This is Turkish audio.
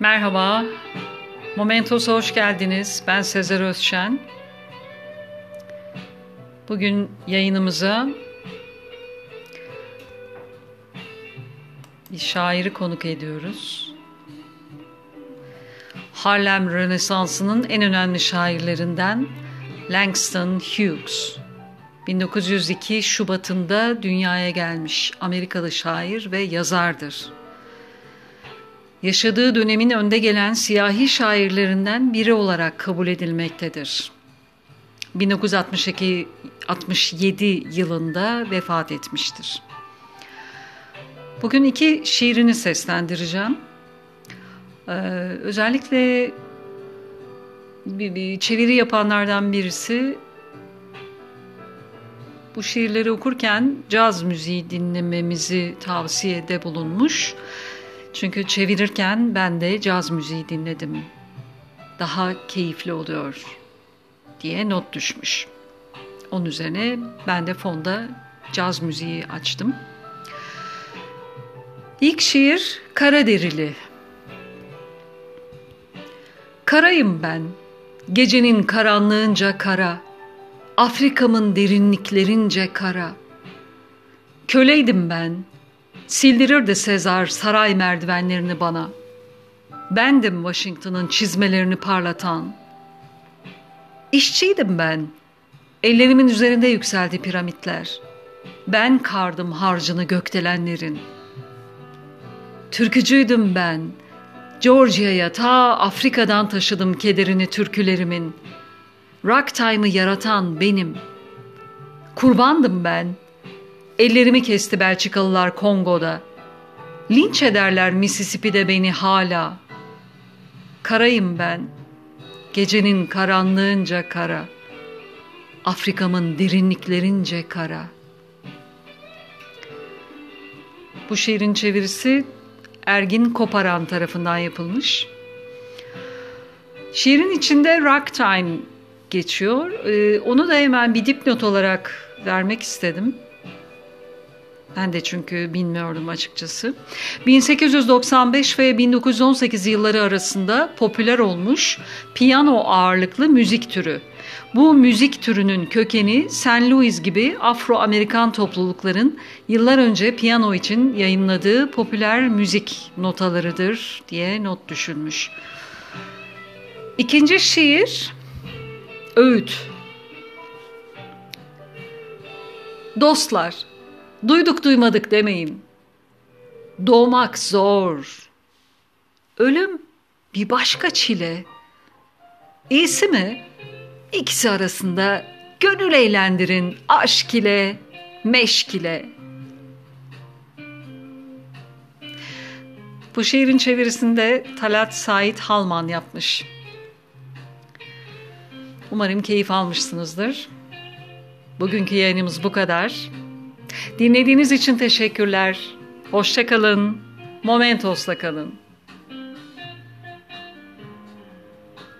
Merhaba, Momentos'a hoş geldiniz. Ben Sezer Özşen. Bugün yayınımıza bir şairi konuk ediyoruz. Harlem Rönesansı'nın en önemli şairlerinden Langston Hughes. 1902 Şubat'ında dünyaya gelmiş Amerikalı şair ve yazardır. Yaşadığı dönemin önde gelen siyahi şairlerinden biri olarak kabul edilmektedir. 1962 67 yılında vefat etmiştir. Bugün iki şiirini seslendireceğim. Ee, özellikle bir, bir çeviri yapanlardan birisi bu şiirleri okurken caz müziği dinlememizi tavsiyede bulunmuş. Çünkü çevirirken ben de caz müziği dinledim. Daha keyifli oluyor diye not düşmüş. Onun üzerine ben de fonda caz müziği açtım. İlk şiir Karaderili. Karayım ben, gecenin karanlığınca kara, Afrika'mın derinliklerince kara. Köleydim ben, sildirirdi Sezar saray merdivenlerini bana. Bendim Washington'ın çizmelerini parlatan. İşçiydim ben, ellerimin üzerinde yükseldi piramitler. Ben kardım harcını gökdelenlerin. Türkücüydüm ben, Georgia'ya ta Afrika'dan taşıdım kederini türkülerimin.'' Ragtime'ı yaratan benim. Kurbandım ben. Ellerimi kesti Belçikalılar Kongo'da. Linç ederler Mississippi'de beni hala. Karayım ben. Gecenin karanlığınca kara. Afrika'mın derinliklerince kara. Bu şiirin çevirisi Ergin Koparan tarafından yapılmış. Şiirin içinde ragtime geçiyor. Ee, onu da hemen bir dipnot olarak vermek istedim. Ben de çünkü bilmiyordum açıkçası. 1895 ve 1918 yılları arasında popüler olmuş piyano ağırlıklı müzik türü. Bu müzik türünün kökeni St. Louis gibi Afro-Amerikan toplulukların yıllar önce piyano için yayınladığı popüler müzik notalarıdır diye not düşülmüş. İkinci şiir Öğüt Dostlar, duyduk duymadık demeyin. Doğmak zor. Ölüm bir başka çile. İyisi mi? İkisi arasında gönül eğlendirin aşk ile, meşk ile. Bu şiirin çevirisinde Talat Sait Halman yapmış. Umarım keyif almışsınızdır. Bugünkü yayınımız bu kadar. Dinlediğiniz için teşekkürler. Hoşçakalın. Momentos'la kalın.